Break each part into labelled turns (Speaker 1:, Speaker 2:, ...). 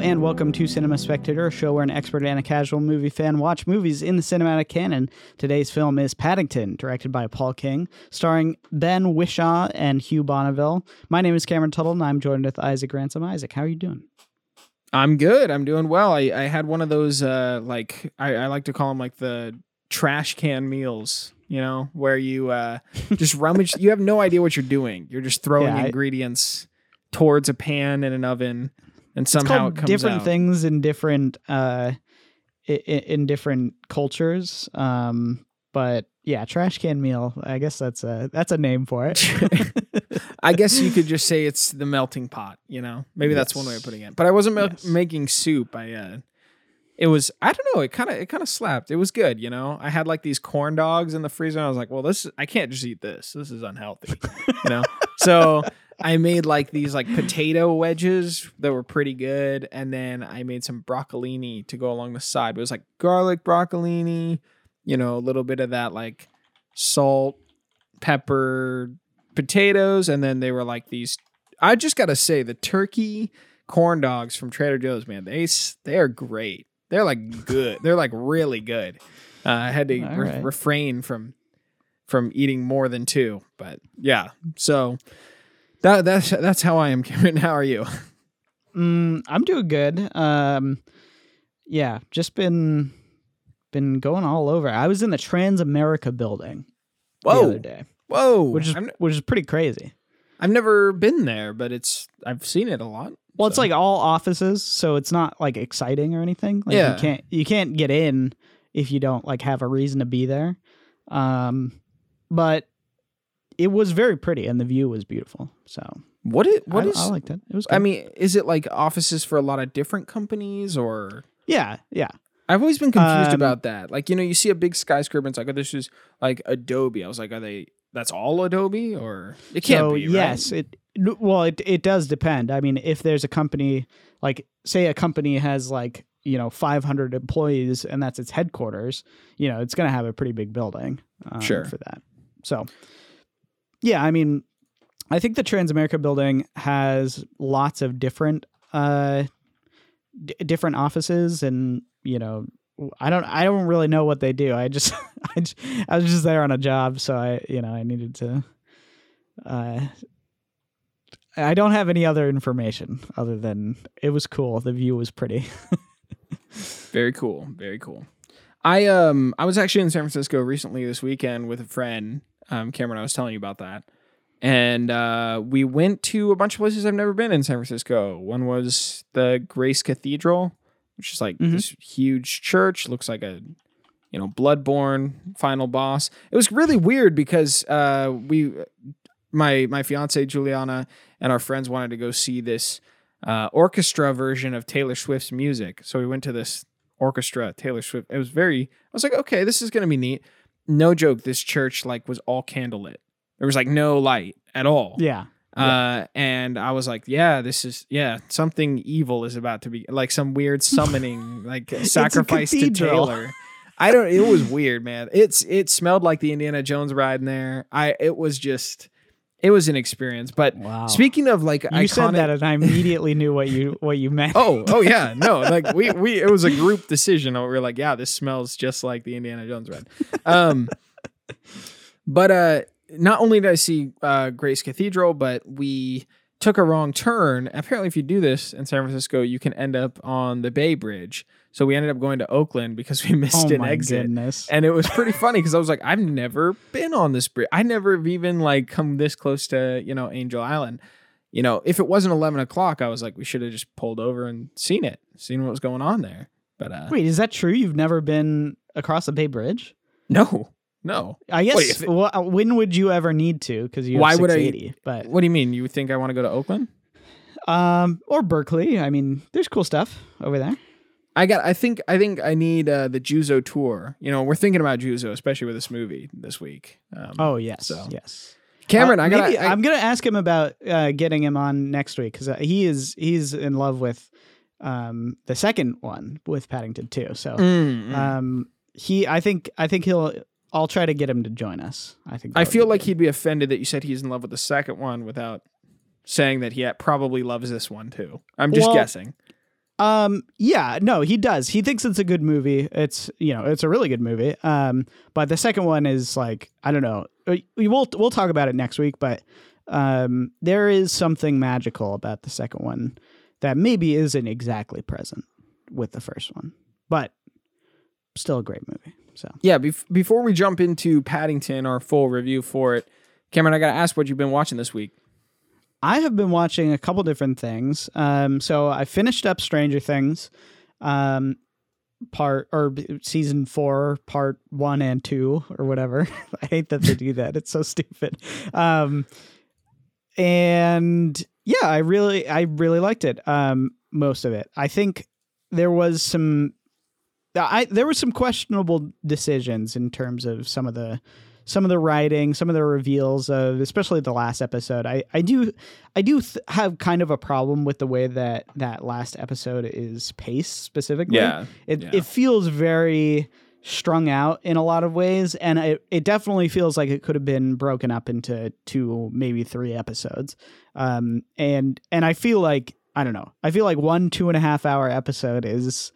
Speaker 1: and welcome to Cinema Spectator, a show where an expert and a casual movie fan watch movies in the cinematic canon. Today's film is Paddington, directed by Paul King, starring Ben Whishaw and Hugh Bonneville. My name is Cameron Tuttle, and I'm joined with Isaac Ransom. Isaac, how are you doing?
Speaker 2: I'm good. I'm doing well. I, I had one of those uh like I, I like to call them like the trash can meals, you know, where you uh just rummage you have no idea what you're doing. You're just throwing
Speaker 1: Yeah, I-
Speaker 2: ingredients towards a pan in an oven and somehow it comes
Speaker 1: different
Speaker 2: out.
Speaker 1: things in different uh, in, in different cultures. Um, but yeah, trash can meal. I guess that's a that's a name for it.
Speaker 2: I guess you could just say it's the melting pot, you know. Maybe that's one way of putting it. But I wasn't mel-
Speaker 1: Yes.
Speaker 2: making soup. I uh it was I don't know, it kind of it kind of slapped. It was good, you know. I had like these corn dogs in the freezer and I was like, "Well, this I can't just eat this. This is unhealthy." you know. So I made like these like potato wedges that were pretty good, and then I made some broccolini to go along the side. It was like garlic broccolini, you know, a little bit of that like salt, pepper, potatoes, and then they were like these. I just gotta say, the turkey corn dogs from Trader Joe's, man, they they are great. They're like good. They're like really good. Uh, I had to re-
Speaker 1: right.
Speaker 2: refrain from from eating more than two, but yeah. So that that's that's how I am. Cameron, how are you?
Speaker 1: Mm, I'm doing good. Um, yeah, just been been going all over. I was in the Transamerica building the other day,
Speaker 2: whoa!
Speaker 1: which is
Speaker 2: n-
Speaker 1: which is pretty crazy.
Speaker 2: I've never been there, but it's I've seen it a lot.
Speaker 1: Well, it's like all offices, so it's not like exciting or anything. Like
Speaker 2: Yeah.
Speaker 1: you can't you can't get in if you don't like have a reason to be there. Um, but it was very pretty and the view was beautiful. So
Speaker 2: what it what
Speaker 1: I,
Speaker 2: is
Speaker 1: I liked it. It was. Good.
Speaker 2: I mean, is it like offices for a lot of different companies or?
Speaker 1: yeah, yeah.
Speaker 2: I've always been confused
Speaker 1: Um,
Speaker 2: about that. Like, you know, you see a big skyscraper and it's like, oh, this is like Adobe. I was like, are they, that's all Adobe or it can't
Speaker 1: so
Speaker 2: be, right?
Speaker 1: yes, it well it it does depend. I mean, if there's a company like say a company has like you know 500 employees and that's its headquarters, you know, it's going to have a pretty big building um,
Speaker 2: Sure.
Speaker 1: for that. So yeah, I mean, I think the Transamerica building has lots of different uh d- different offices and you know I don't I don't really know what they do. I just I, just, I was just there on a job, so I you know I needed to. Uh, I don't have any other information other than it was cool. The view was pretty.
Speaker 2: Very cool. Very cool. I, um, I was actually in San Francisco recently this weekend with a friend, um, Cameron. I was telling you about that. And uh, we went to a bunch of places I've never been in San Francisco. One was the Grace Cathedral, which is like
Speaker 1: Mhm.
Speaker 2: this huge church. Looks like a, you know, Bloodborne final boss. It was really weird because uh, we, my my fiance Juliana and our friends wanted to go see this uh, orchestra version of Taylor Swift's music. So we went to this orchestra Taylor Swift. It was very. I was like, okay, this is gonna be neat. No joke. This church like was all candlelit. There was like no light at all.
Speaker 1: yeah.
Speaker 2: Uh, and I was like, yeah, this is yeah, something evil is about to be like some weird summoning, like sacrifice to. Taylor. I don't. It was weird, man. It's it smelled like the Indiana Jones ride in there. I it was just it was an experience. But
Speaker 1: Wow.
Speaker 2: speaking of like
Speaker 1: you
Speaker 2: iconic,
Speaker 1: said that, and I immediately knew what you what you meant.
Speaker 2: oh oh yeah no like we we it was a group decision. We were like, yeah, this smells just like the Indiana Jones ride. Um, but uh, not only did I see uh, Grace Cathedral, but we took a wrong turn. Apparently, if you do this in San Francisco, you can end up on the Bay Bridge. So we ended up going to Oakland because we missed
Speaker 1: oh
Speaker 2: an exit.
Speaker 1: goodness.
Speaker 2: And it was pretty funny because I was like, I've never been on this bridge. I never have even like come this close to, you know, Angel Island. You know, if it wasn't 11 o'clock, I was like, we should have just pulled over and seen it, seen what was going on there. But uh,
Speaker 1: Wait, is that true? You've never been across the Bay Bridge?
Speaker 2: no, no.
Speaker 1: I guess.
Speaker 2: Wait, it-
Speaker 1: wha- when would you ever need to? Because you have
Speaker 2: Why would I-
Speaker 1: 680, But
Speaker 2: What do you mean? You think I want to go to Oakland?
Speaker 1: um, or Berkeley. I mean, there's cool stuff over there.
Speaker 2: I got. I think. I think I need uh, the Juzo tour. You know, we're thinking about Juzo, especially with this movie this week. Um,
Speaker 1: Oh yes,
Speaker 2: So.
Speaker 1: yes.
Speaker 2: Cameron,
Speaker 1: Uh,
Speaker 2: I got. I,
Speaker 1: I'm gonna ask him about uh, getting him on next week because uh, he is he's in love with um, the second one with Paddington too. So
Speaker 2: Mm, mm.
Speaker 1: um, he, I think, I think he'll. I'll try to get him to join us. I think.
Speaker 2: I feel like
Speaker 1: good.
Speaker 2: he'd be offended that you said he's in love with the second one without saying that he probably loves this one too. I'm just
Speaker 1: Well,
Speaker 2: guessing.
Speaker 1: Um, yeah, no, he does. He thinks it's a good movie. It's you know, it's a really good movie. Um, but the second one is like I don't know. Uh, We will we'll talk about it next week, but um, there is something magical about the second one that maybe isn't exactly present with the first one, but still a great movie. So
Speaker 2: Yeah, bef- before we jump into Paddington, our full review for it, Cameron, I got to ask what you've been watching this week.
Speaker 1: I have been watching a couple different things. Um, so I finished up Stranger Things, um, part or season four, part one and two, or whatever. I hate that they do that. It's so stupid. Um, and yeah, I really, I really liked it. Um, most of it. I think there was some, I there were some questionable decisions in terms of some of the some of the writing, some of the reveals of, especially the last episode. I, I do, I do th- have kind of a problem with the way that that last episode is paced specifically. Yeah. it
Speaker 2: yeah.
Speaker 1: it feels very strung out in a lot of ways, and it it definitely feels like it could have been broken up into two, maybe three episodes. Um, and and I feel like I don't know. I feel like one two and a half hour episode is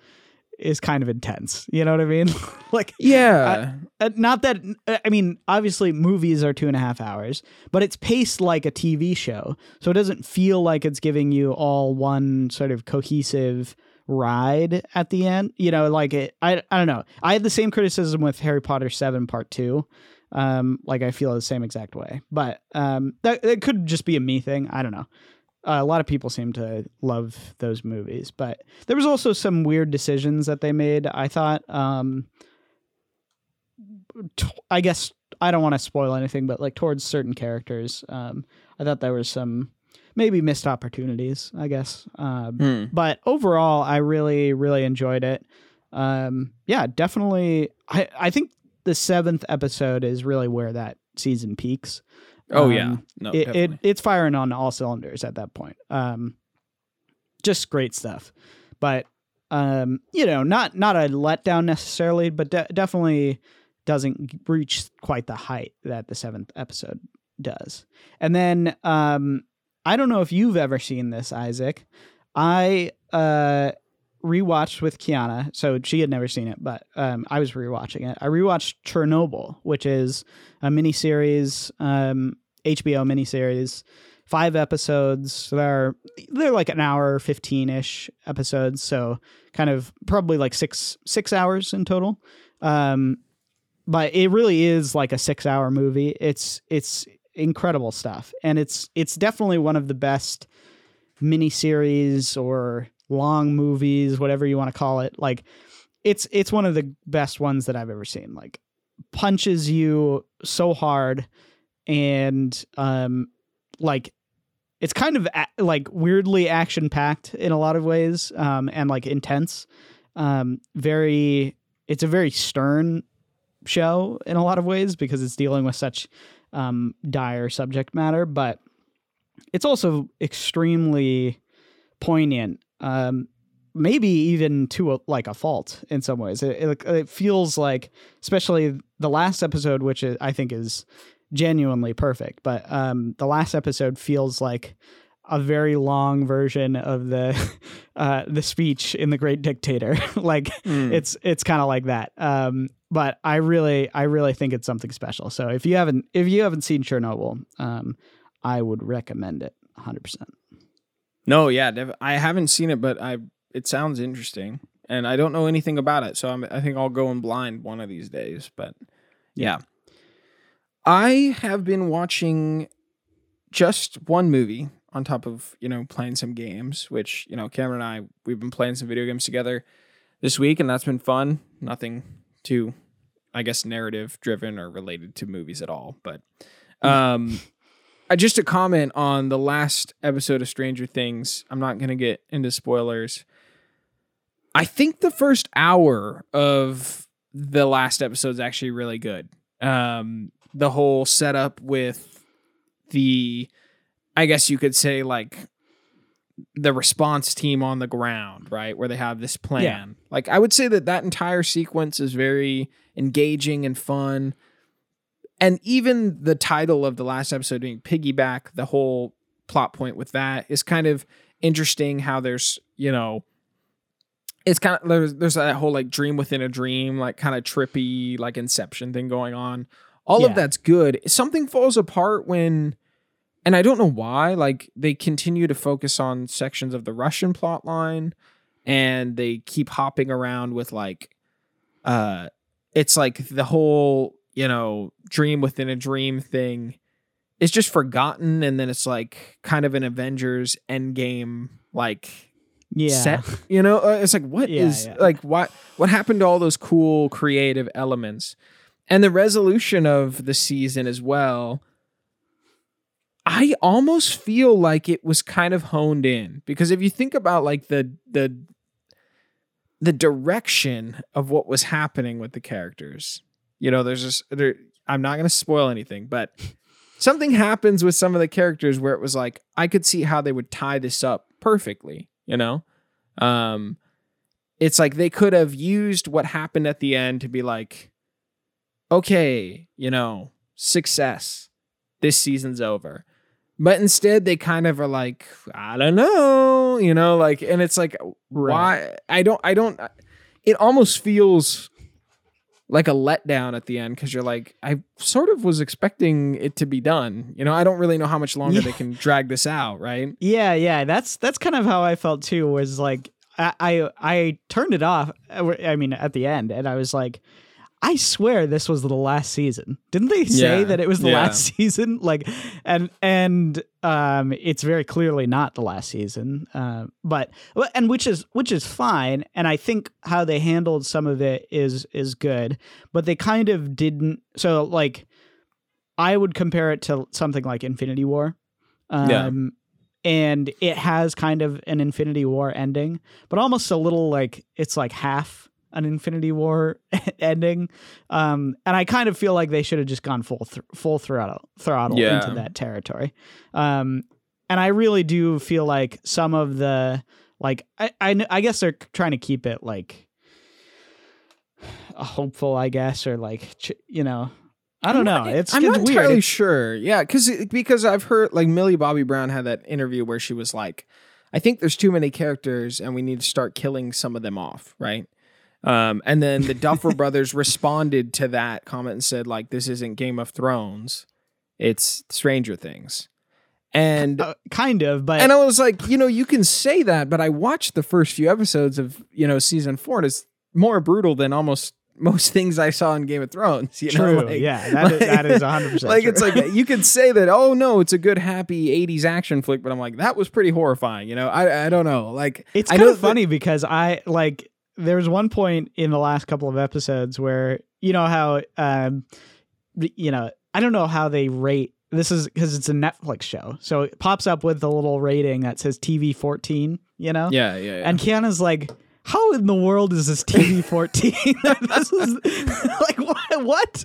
Speaker 1: is kind of intense. You know what I mean? like
Speaker 2: yeah.
Speaker 1: uh, not that uh, I mean, obviously movies are two and a half hours, but it's paced like a TV show, so it doesn't feel like it's giving you all one sort of cohesive ride at the end. You know, like it. I I don't know. I had the same criticism with Harry Potter Seven Part Two. Um, like I feel the same exact way, but um, that that could just be a me thing. I don't know. Uh, a lot of people seem to love those movies, but there was also some weird decisions that they made. I thought. Um, t- I guess I don't want to spoil anything, but like towards certain characters, um, I thought there was some maybe missed opportunities. I guess, um,
Speaker 2: Hmm.
Speaker 1: but overall, I really really enjoyed it. Um, yeah, definitely. I I think the seventh episode is really where that season peaks.
Speaker 2: Oh
Speaker 1: Um,
Speaker 2: yeah. No,
Speaker 1: it, it it's firing on all cylinders at that point. Um, just great stuff, but um, you know, not not a letdown necessarily, but de- definitely doesn't reach quite the height that the seventh episode does. And then um, I don't know if you've ever seen this, Isaac. I uh rewatched with Kiana, so she had never seen it, but um, I was rewatching it. I rewatched Chernobyl, which is a miniseries, um, HBO miniseries, five episodes. They're they're like an hour, fifteen ish episodes, so kind of probably like six six hours in total. Um, but it really is like a six hour movie. It's it's incredible stuff, and it's it's definitely one of the best miniseries or long movies, whatever you want to call it. Like it's it's one of the best ones that I've ever seen. Like punches you so hard and um like it's kind of a- like weirdly action packed in a lot of ways um and like intense um very it's a very stern show in a lot of ways because it's dealing with such um dire subject matter but it's also extremely poignant um maybe even to a, like a fault in some ways. It, it, it feels like especially the last episode which is, i think is genuinely perfect but um the last episode feels like a very long version of the uh the speech in the great dictator. Like
Speaker 2: Hmm.
Speaker 1: it's it's kind of like that. Um but i really i really think it's something special. So if you haven't if you haven't seen chernobyl um i would recommend it 100%
Speaker 2: No, yeah, def- I haven't seen it, but I it sounds interesting, and I don't know anything about it, so I'm, I think I'll go in blind one of these days. But yeah, I have been watching just one movie on top of you know playing some games, which you know Cameron and I we've been playing some video games together this week, and that's been fun. Nothing too, I guess, narrative driven or related to movies at all, but um. I just a comment on the last episode of Stranger Things. I'm not going to get into spoilers. I think the first hour of the last episode is actually really good. Um, the whole setup with the, I guess you could say like the response team on the ground, right, where they have this plan. Like I would say that that entire sequence is very engaging and fun and even the title of the last episode being piggyback the whole plot point with that is kind of interesting how there's you know it's kind of there's there's that whole like dream within a dream, like kind of trippy, like Inception thing going on. All
Speaker 1: Yeah.
Speaker 2: of that's good. Something falls apart when, and I don't know why. Like they continue to focus on sections of the Russian plot line, and they keep hopping around with like, uh, it's like the whole you know dream within a dream thing is just forgotten, and then it's like kind of an Avengers Endgame like
Speaker 1: Yeah.
Speaker 2: set. You know, Uh, it's like what is
Speaker 1: Yeah, yeah.
Speaker 2: like what what happened to all those cool creative elements and the resolution of the season as well. I almost feel like it was kind of honed in because if you think about like the the the direction of what was happening with the characters, you know, there's just there. I'm not going to spoil anything, but something happens with some of the characters where it was like I could see how they would tie this up perfectly, you know? Um it's like they could have used what happened at the end to be like okay, you know, success. This season's over. But instead they kind of are like I don't know, you know, like and it's like why I don't I don't it almost feels like a letdown at the end because you're like, I sort of was expecting it to be done. You know, I don't really know how much longer they can drag this out, right?
Speaker 1: Yeah, yeah, that's that's kind of how I felt too. Was like I I, I turned it off. uh, I mean, at the end, and I was like, I swear this was the last season. Didn't they say
Speaker 2: Yeah,
Speaker 1: that it was the
Speaker 2: yeah.
Speaker 1: last season? Like, and and um, it's very clearly not the last season. Uh, but and which is which is fine. And I think how they handled some of it is is good. But they kind of didn't. So like, I would compare it to something like Infinity War. Um,
Speaker 2: Yeah.
Speaker 1: and it has kind of an Infinity War ending, but almost a little like it's like half an Infinity War ending. Um, and I kind of feel like they should have just gone full thr full throttle throttle
Speaker 2: Yeah.
Speaker 1: into that territory. Um, and I really do feel like some of the like I I, I guess they're trying to keep it like hopeful, I guess, or like ch- you know. I don't know. It's,
Speaker 2: I'm not
Speaker 1: weird.
Speaker 2: entirely
Speaker 1: It's-
Speaker 2: sure. Yeah, because because I've heard like Millie Bobby Brown had that interview where she was like, I think there's too many characters and we need to start killing some of them off, right? Um, and then the Duffer Brothers responded to that comment and said like, this isn't Game of Thrones, it's Stranger Things, and
Speaker 1: uh, kind of, but
Speaker 2: and I was like, you know, you can say that, but I watched the first few episodes of you know season four, and it's more brutal than almost most things I saw in Game of Thrones. You
Speaker 1: True.
Speaker 2: know, like,
Speaker 1: yeah, that is, that is 100%
Speaker 2: like
Speaker 1: true.
Speaker 2: it's like you could say that. Oh no, it's a good happy '80s action flick, but I'm like that was pretty horrifying. You know, I I don't know. Like
Speaker 1: it's
Speaker 2: I
Speaker 1: kind
Speaker 2: know
Speaker 1: of funny because I like there was one point in the last couple of episodes where you know how um you know I don't know how they rate this is because it's a Netflix show so it pops up with the little rating that says TV 14 you know
Speaker 2: yeah, yeah, yeah.
Speaker 1: and Kiana's like how in the world is this TV 14 this is like what what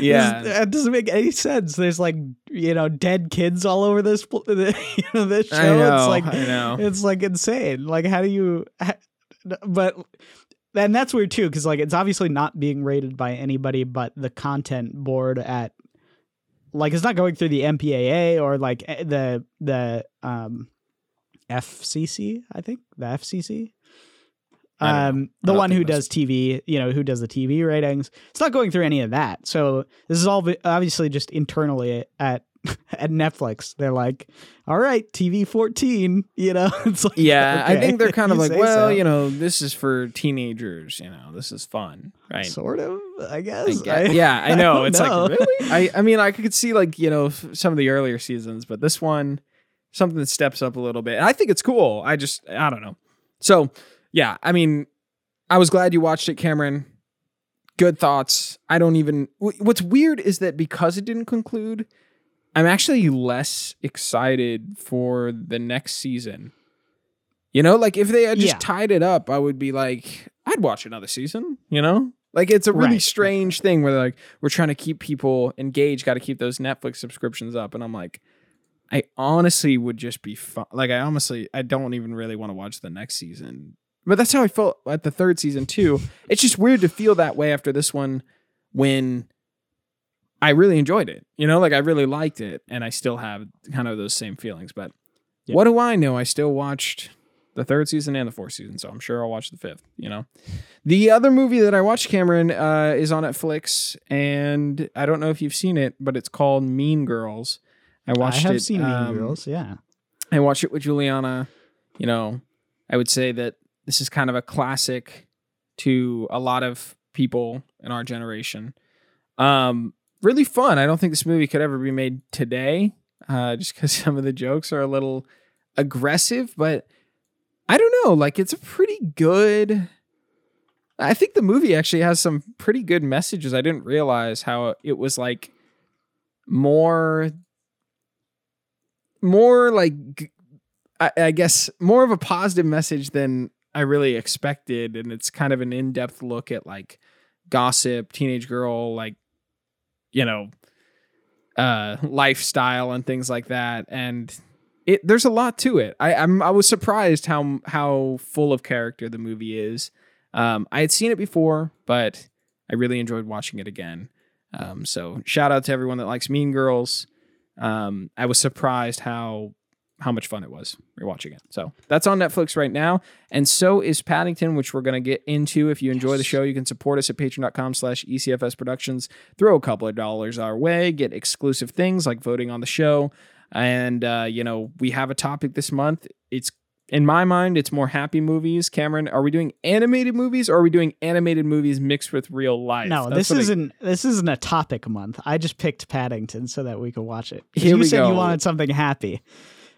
Speaker 2: Yeah.
Speaker 1: This- it doesn't make any sense there's like you know dead kids all over this you know this show
Speaker 2: know.
Speaker 1: it's like it's like insane. Like, how do you? But and that's weird too, because like it's obviously not being rated by anybody but the content board at. Like, it's not going through the MPAA or like eh, the the um, FCC. I think the FCC.
Speaker 2: I don't know.
Speaker 1: Um, the one who does TV, you know, who does the TV ratings. It's not going through any of that. So this is all obviously just internally at at Netflix. They're like, all right, TV 14, you know, it's like,
Speaker 2: yeah, I think they're kind of like, well,
Speaker 1: so.
Speaker 2: you know, this is for teenagers. You know, this is fun, right?
Speaker 1: sort of, I
Speaker 2: I
Speaker 1: guess.
Speaker 2: get- yeah, I know.
Speaker 1: don't
Speaker 2: It's
Speaker 1: know.
Speaker 2: like really. I I mean, I could see like you know some of the earlier seasons, but this one, something that steps up a little bit. And I think it's cool. I just I don't know. So yeah, I mean, I was glad you watched it, Cameron. Good thoughts. I don't even. What's weird is that because it didn't conclude, I'm actually less excited for the next season. You know, like if they had just
Speaker 1: Yeah.
Speaker 2: tied it up, I would be like, I'd watch another season. You know, like it's a really
Speaker 1: Right.
Speaker 2: strange thing where like we're trying to keep people engaged, got to keep those Netflix subscriptions up, and I'm like, I honestly would just be fun. Like I honestly, I don't even really want to watch the next season. But that's how I felt at the third season too. It's just weird to feel that way after this one when I really enjoyed it. You know, like I really liked it, and I still have kind of those same feelings. But
Speaker 1: Yeah.
Speaker 2: what do I know? I still watched the third season and the fourth season, so I'm sure I'll watch the fifth. You know, the other movie that I watched, Cameron, uh, is on Netflix, and I don't know if you've seen it, but it's called Mean Girls. I watched
Speaker 1: I have
Speaker 2: it.
Speaker 1: seen
Speaker 2: um,
Speaker 1: Mean Girls. Yeah.
Speaker 2: I watched it with Juliana. You know, I would say that this is kind of a classic to a lot of people in our generation. Um, really fun. I don't think this movie could ever be made today, uh, just because some of the jokes are a little aggressive, but I don't know. Like, it's a pretty good. I think the movie actually has some pretty good messages. I didn't realize how it was like more more like I guess more of a positive message than I really expected, and it's kind of an in-depth look at like gossip, teenage girl, like you know, uh, lifestyle and things like that, and it there's a lot to it. I I'm I was surprised how how full of character the movie is. Um, I had seen it before, but I really enjoyed watching it again. Um, so shout out to everyone that likes Mean Girls. Um, I was surprised how how much fun it was rewatching it. So that's on Netflix right now. And so is Paddington, which we're going to get into. If you enjoy the show, you can support us at patreon.com slash ECFS Productions. Throw a couple of dollars our way, get exclusive things like voting on the show. And, uh, you know, we have a topic this month. It's, in my mind, it's more happy movies. Cameron, are we doing animated movies or are we doing animated movies mixed with real life?
Speaker 1: No,
Speaker 2: That's
Speaker 1: this isn't this isn't a topic month. I just picked Paddington so that we could watch it.
Speaker 2: Here
Speaker 1: you said
Speaker 2: go.
Speaker 1: you wanted something happy.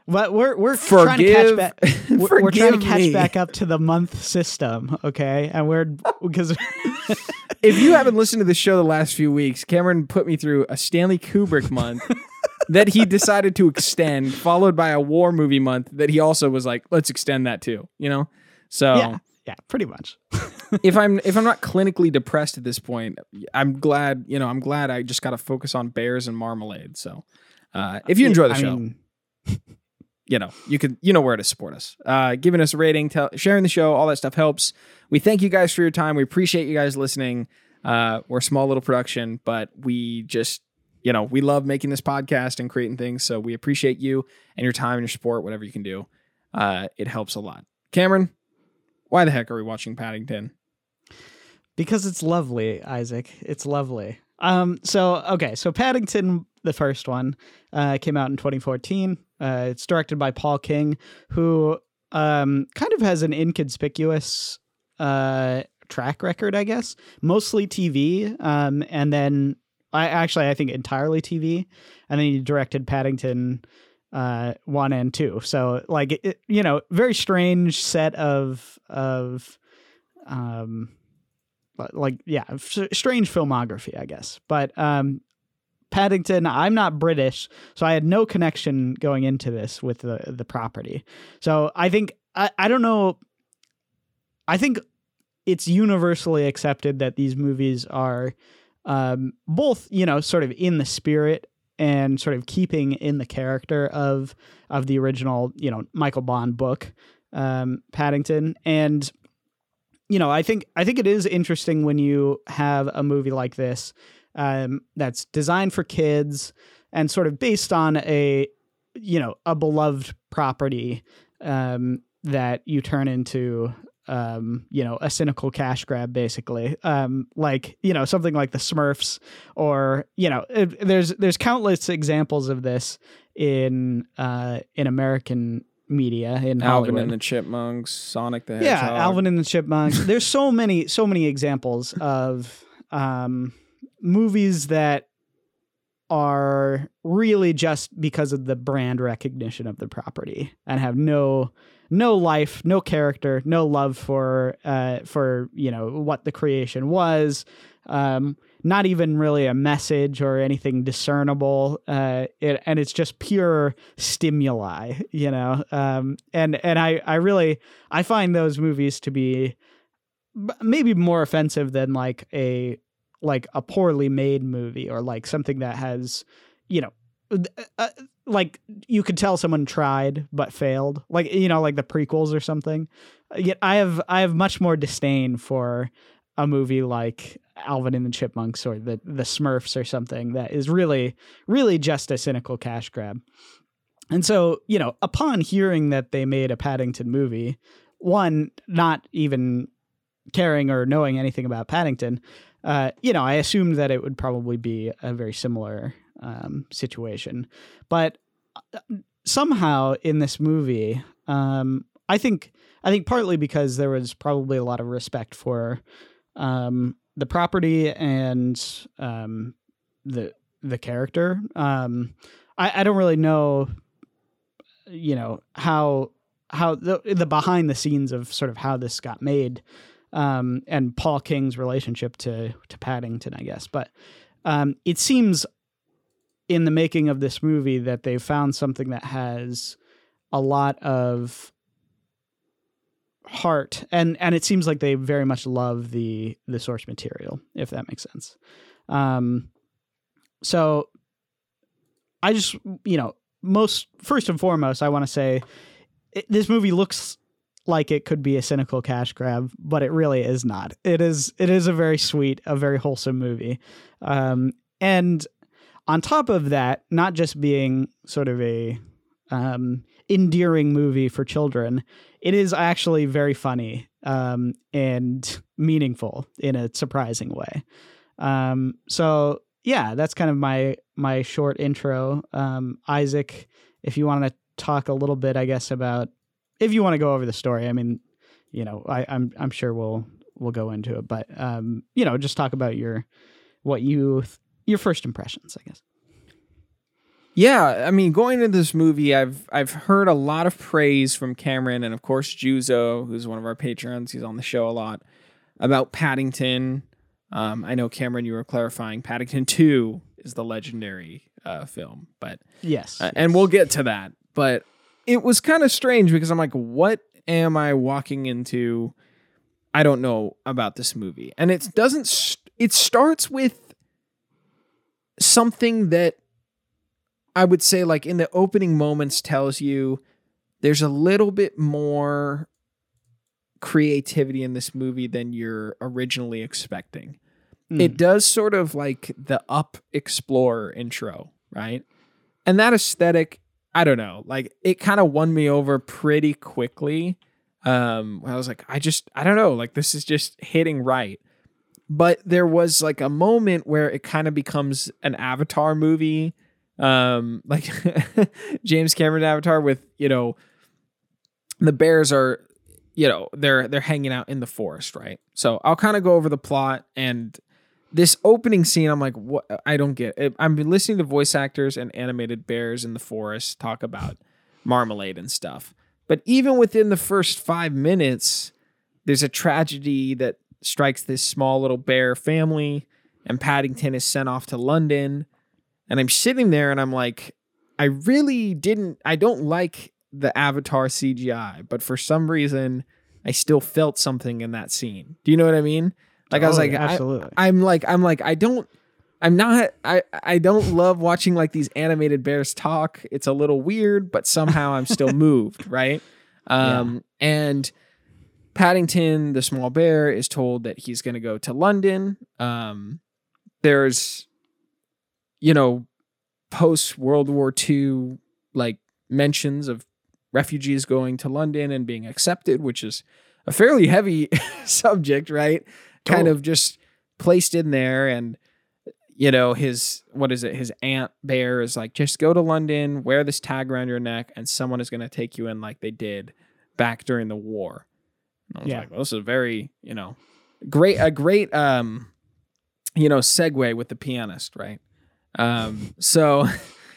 Speaker 1: But we're we're trying to catch back. We're, we're trying to catch
Speaker 2: me.
Speaker 1: back up to the month system, okay? And we're because
Speaker 2: if you haven't listened to the show the last few weeks, Cameron put me through a Stanley Kubrick month that he decided to extend, followed by a war movie month that he also was like, let's extend that too. You know? So
Speaker 1: yeah, yeah, pretty much.
Speaker 2: if I'm if I'm not clinically depressed at this point, I'm glad, you know, I'm glad I just gotta focus on bears and marmalade. So uh, if you enjoy the
Speaker 1: I
Speaker 2: show,
Speaker 1: mean,
Speaker 2: you know, you can you know where to support us. Uh, giving us a rating, tell, sharing the show, all that stuff helps. We thank you guys for your time. We appreciate you guys listening. Uh, we're a small little production, but we just you know we love making this podcast and creating things. So we appreciate you and your time and your support, whatever you can do. Uh, it helps a lot. Cameron, why the heck are we watching Paddington?
Speaker 1: because it's lovely, Isaac. It's lovely. Um. So okay. So Paddington, the first one, uh, came out in 2014. Uh, it's directed by Paul King, who um kind of has an inconspicuous uh track record, I guess. Mostly TV. Um, and then I actually I think entirely TV, and then he directed Paddington uh one and two so like it, you know very strange set of of um like yeah strange filmography i guess but um paddington i'm not british so i had no connection going into this with the the property. So i think i, I don't know i think it's universally accepted that these movies are um both you know sort of in the spirit and sort of keeping in the character of of the original you know michael bond book um paddington. And you know, I think I think it is interesting when you have a movie like this um, that's designed for kids and sort of based on a you know a beloved property um, that you turn into um, you know a cynical cash grab basically. Um, like you know something like the Smurfs or you know it, there's there's countless examples of this in uh, in American media in
Speaker 2: Alvin
Speaker 1: Hollywood.
Speaker 2: and the Chipmunks, Sonic the Hedgehog.
Speaker 1: yeah alvin and the chipmunks. There's so many so many examples of um movies that are really just because of the brand recognition of the property and have no no life no character no love for uh for you know what the creation was um not even really a message or anything discernible uh it, and it's just pure stimuli you know? Um and and i i really i find those movies to be maybe more offensive than like a like a poorly made movie or like something that has you know uh, uh, like you could tell someone tried but failed like you know like the prequels or something. Yet i have i have much more disdain for a movie like alvin and the chipmunks or the the smurfs or something that is really really just a cynical cash grab. And so, you know, upon hearing that they made a Paddington movie, one, not even caring or knowing anything about Paddington, uh, you know, I assumed that it would probably be a very similar um, situation. But uh, somehow in this movie, um, I think I think partly because there was probably a lot of respect for um, the property and um, the the character. Um, I, I don't really know, you know how how the the behind the scenes of sort of how this got made, um, and Paul King's relationship to to Paddington, I guess. But um, it seems in the making of this movie that they've found something that has a lot of heart and and it seems like they very much love the the source material if that makes sense um so i just you know most first and foremost i want to say this movie looks like it could be a cynical cash grab but it really is not it is it is a very sweet a very wholesome movie um and on top of that not just being sort of a um endearing movie for children it is actually very funny um, and meaningful in a surprising way. Um, so yeah, that's kind of my my short intro. Um, Isaac, if you want to talk a little bit, I guess about if you want to go over the story. I mean, you know, I, I'm I'm sure we'll we'll go into it, but um, you know, just talk about your what you your first impressions, I guess.
Speaker 2: Yeah, I mean, going into this movie, I've I've heard a lot of praise from Cameron and of course Juzo, who's one of our patrons. He's on the show a lot about Paddington. Um, I know Cameron, you were clarifying Paddington Two is the legendary uh, film, but
Speaker 1: yes,
Speaker 2: uh,
Speaker 1: yes,
Speaker 2: and we'll get to that. But it was kind of strange because I'm like, what am I walking into? I don't know about this movie, and it doesn't. St- it starts with something that I would say like in the opening moments tells you there's a little bit more creativity in this movie than you're originally expecting. Mm. It does sort of like the up explorer intro, right? And that aesthetic, I don't know, like it kind of won me over pretty quickly. Um I was like I just I don't know, like this is just hitting right. But there was like a moment where it kind of becomes an avatar movie um like James Cameron Avatar with you know the bears are you know they're they're hanging out in the forest right so I'll kind of go over the plot and this opening scene I'm like what I don't get it. I'm listening to voice actors and animated bears in the forest talk about marmalade and stuff but even within the first 5 minutes there's a tragedy that strikes this small little bear family and Paddington is sent off to London and I'm sitting there and I'm like, I really didn't, I don't like the Avatar CGI, but for some reason, I still felt something in that scene. Do you know what I mean? Like I was like, absolutely. I, I'm like, I'm like, I don't, I'm not, I, I don't love watching like these animated bears talk. It's a little weird, but somehow I'm still moved, right? Um, yeah. and Paddington, the small bear, is told that he's going to go to London. Um, there's you know, post World War II, like mentions of refugees going to London and being accepted, which is a fairly heavy subject, right? Kind of just placed in there. And, you know, his, what is it? His aunt bear is like, just go to London, wear this tag around your neck, and someone is going to take you in like they did back during the war. And I was yeah. like, well, this is very, you know, great, a great, um, you know, segue with the pianist, right? Um, so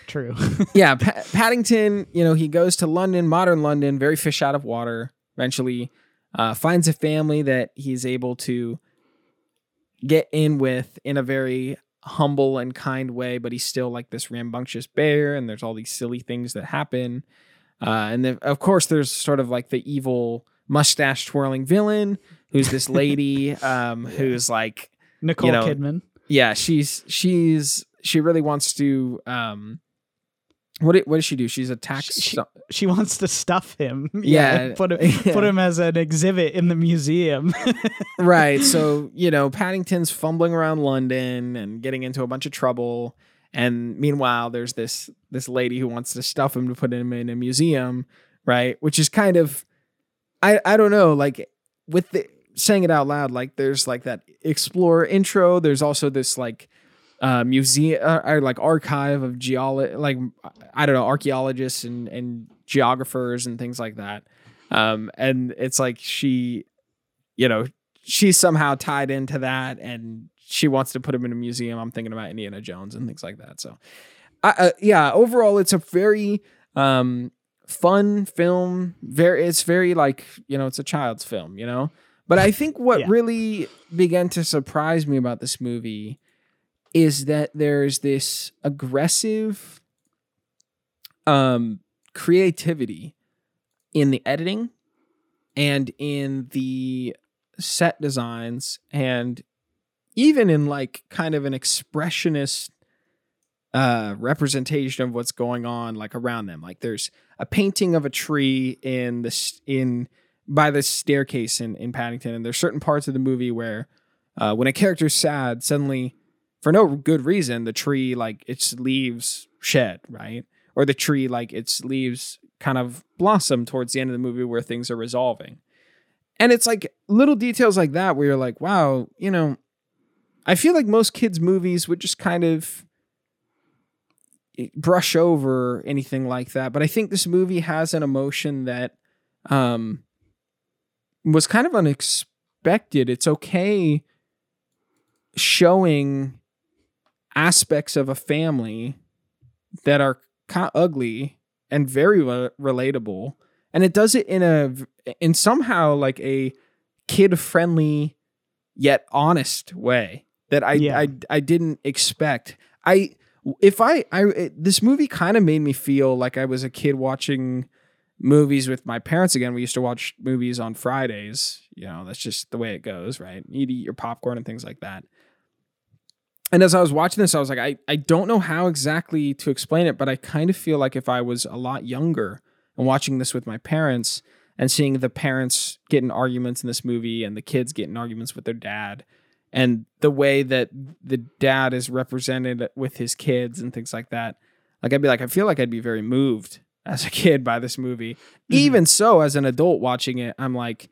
Speaker 1: true.
Speaker 2: yeah, pa- Paddington, you know, he goes to London, modern London, very fish out of water. Eventually, uh, finds a family that he's able to get in with in a very humble and kind way, but he's still like this rambunctious bear, and there's all these silly things that happen. Uh, and then, of course, there's sort of like the evil mustache twirling villain, who's this lady, um, who's like
Speaker 1: Nicole you know, Kidman.
Speaker 2: Yeah, she's she's she really wants to um what did, what does she do? She's a tax.
Speaker 1: She, she wants to stuff him. Yeah, yeah put him yeah. put him as an exhibit in the museum.
Speaker 2: right. So you know, Paddington's fumbling around London and getting into a bunch of trouble, And meanwhile, there's this this lady who wants to stuff him to put him in a museum, right? Which is kind of I I don't know, like with the saying it out loud, like there's like that explorer intro. There's also this like uh, museum uh, or like archive of geolo like I don't know archaeologists and and geographers and things like that. Um, and it's like she, you know, she's somehow tied into that, and she wants to put him in a museum. I'm thinking about Indiana Jones and things like that. So, uh, yeah, overall, it's a very um, fun film. Very, it's very like you know, it's a child's film, you know. But I think what
Speaker 1: Yeah.
Speaker 2: really began to surprise me about this movie is that there's this aggressive um creativity in the editing and in the set designs and even in like kind of an expressionist uh representation of what's going on like around them. Like there's a painting of a tree in this in by the staircase in in Paddington and there's certain parts of the movie where uh when a character's sad suddenly for no good reason the tree like its leaves shed right? Or the tree like its leaves kind of blossom towards the end of the movie where things are resolving. And it's like little details like that where you're like wow you know i feel like most kids movies would just kind of eh, brush over anything like that. But i think this movie has an emotion that um was kind of unexpected. It's okay showing aspects of a family that are kind of ugly and very re- relatable and it does it in a in somehow like a kid friendly yet honest way that I,
Speaker 1: Yeah.
Speaker 2: I I didn't expect. I if I I it- this movie kind of made me feel like I was a kid watching movies with my parents again. We used to watch movies on Fridays. You know, that's just the way it goes, right? You'd eat your popcorn and things like that. And as I was watching this, I was like, I, I don't know how exactly to explain it, but I kind of feel like if I was a lot younger and watching this with my parents and seeing the parents get in arguments in this movie and the kids get in arguments with their dad and the way that the dad is represented with his kids and things like that, like I'd be like, I feel like I'd be very moved as a kid by this movie. Even so, as an adult watching it, I'm like,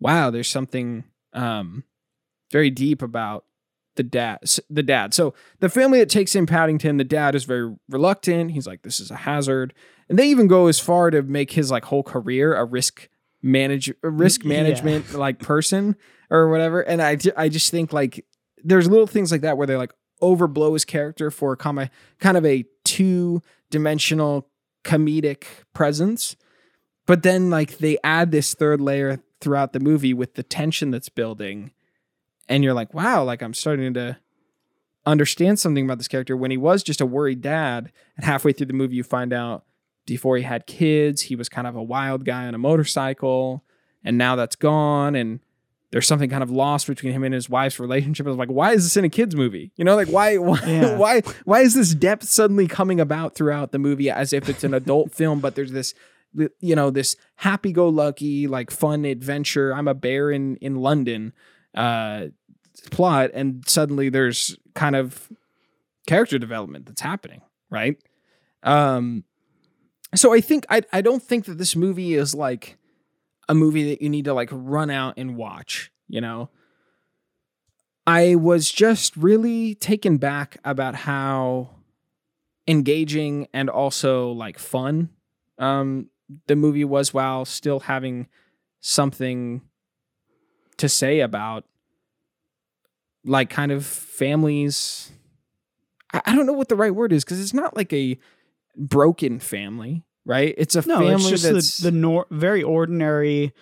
Speaker 2: wow, there's something um, very deep about the dad the dad. So the family that takes in paddington the dad is very reluctant. He's like this is a hazard. And they even go as far to make his like whole career a risk manage a risk
Speaker 1: Yeah.
Speaker 2: management like person or whatever. And i i just think like there's little things like that where they like overblow his character for kind of kind of a two dimensional comedic presence. But then like they add this third layer throughout the movie with the tension that's building and you're like wow like i'm starting to understand something about this character when he was just a worried dad and halfway through the movie you find out before he had kids he was kind of a wild guy on a motorcycle and now that's gone and there's something kind of lost between him and his wife's relationship. I was like, why is this in a kids movie? You know, like why why
Speaker 1: Yeah.
Speaker 2: why why is this depth suddenly coming about throughout the movie as if it's an adult film, but there's this you know, this happy-go-lucky, like fun adventure. I'm a bear in in London uh plot, and suddenly there's kind of character development that's happening, right? Um so I think I I don't think that this movie is like a movie that you need to like run out and watch, you know. I was just really taken back about how engaging and also like fun um the movie was while still having something to say about like kind of families I, I don't know what the right word is because it's not like a broken family right it's a
Speaker 1: No,
Speaker 2: family
Speaker 1: it's just
Speaker 2: that's
Speaker 1: the, the nor- very ordinary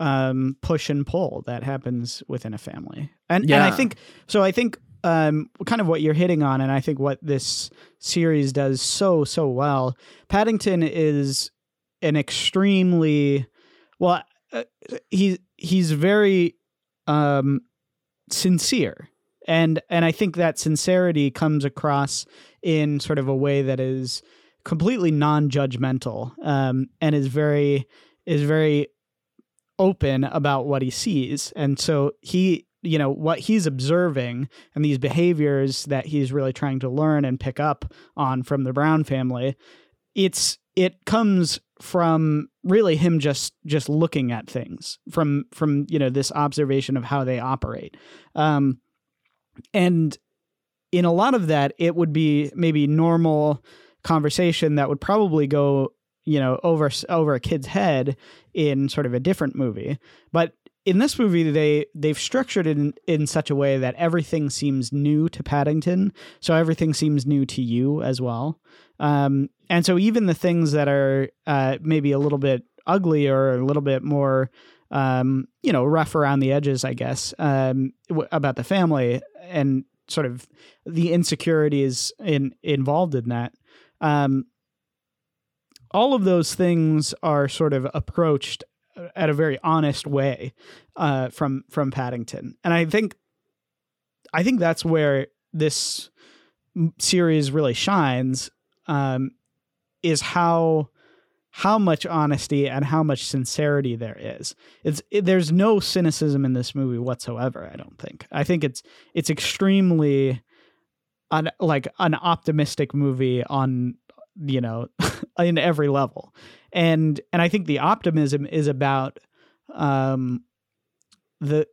Speaker 1: um, push and pull that happens within a family. And and I think so. I think um, kind of what you're hitting on, and I think what this series does so so well. Paddington is an extremely well. Uh, he's he's very um, sincere, and and I think that sincerity comes across in sort of a way that is completely non-judgmental um, and is very is very open about what he sees. And so he you know what he's observing and these behaviors that he's really trying to learn and pick up on from the Brown family it's it comes from really him just just looking at things from from you know this observation of how they operate. Um and in a lot of that it would be maybe normal conversation that would probably go you know over over a kid's head in sort of a different movie. But in this movie they they've structured it in, in such a way that everything seems new to Paddington so everything seems new to you as well. Um, and so even the things that are uh, maybe a little bit ugly or a little bit more um, you know rough around the edges I guess um, w- about the family and sort of the insecurities in involved in that um, all of those things are sort of approached at a very honest way uh, from from Paddington, and I think I think that's where this series really shines um, is how how much honesty and how much sincerity there is. It's it, there's no cynicism in this movie whatsoever. I don't think. I think it's it's extremely an, like an optimistic movie on you know in every level and and i think the optimism is about um the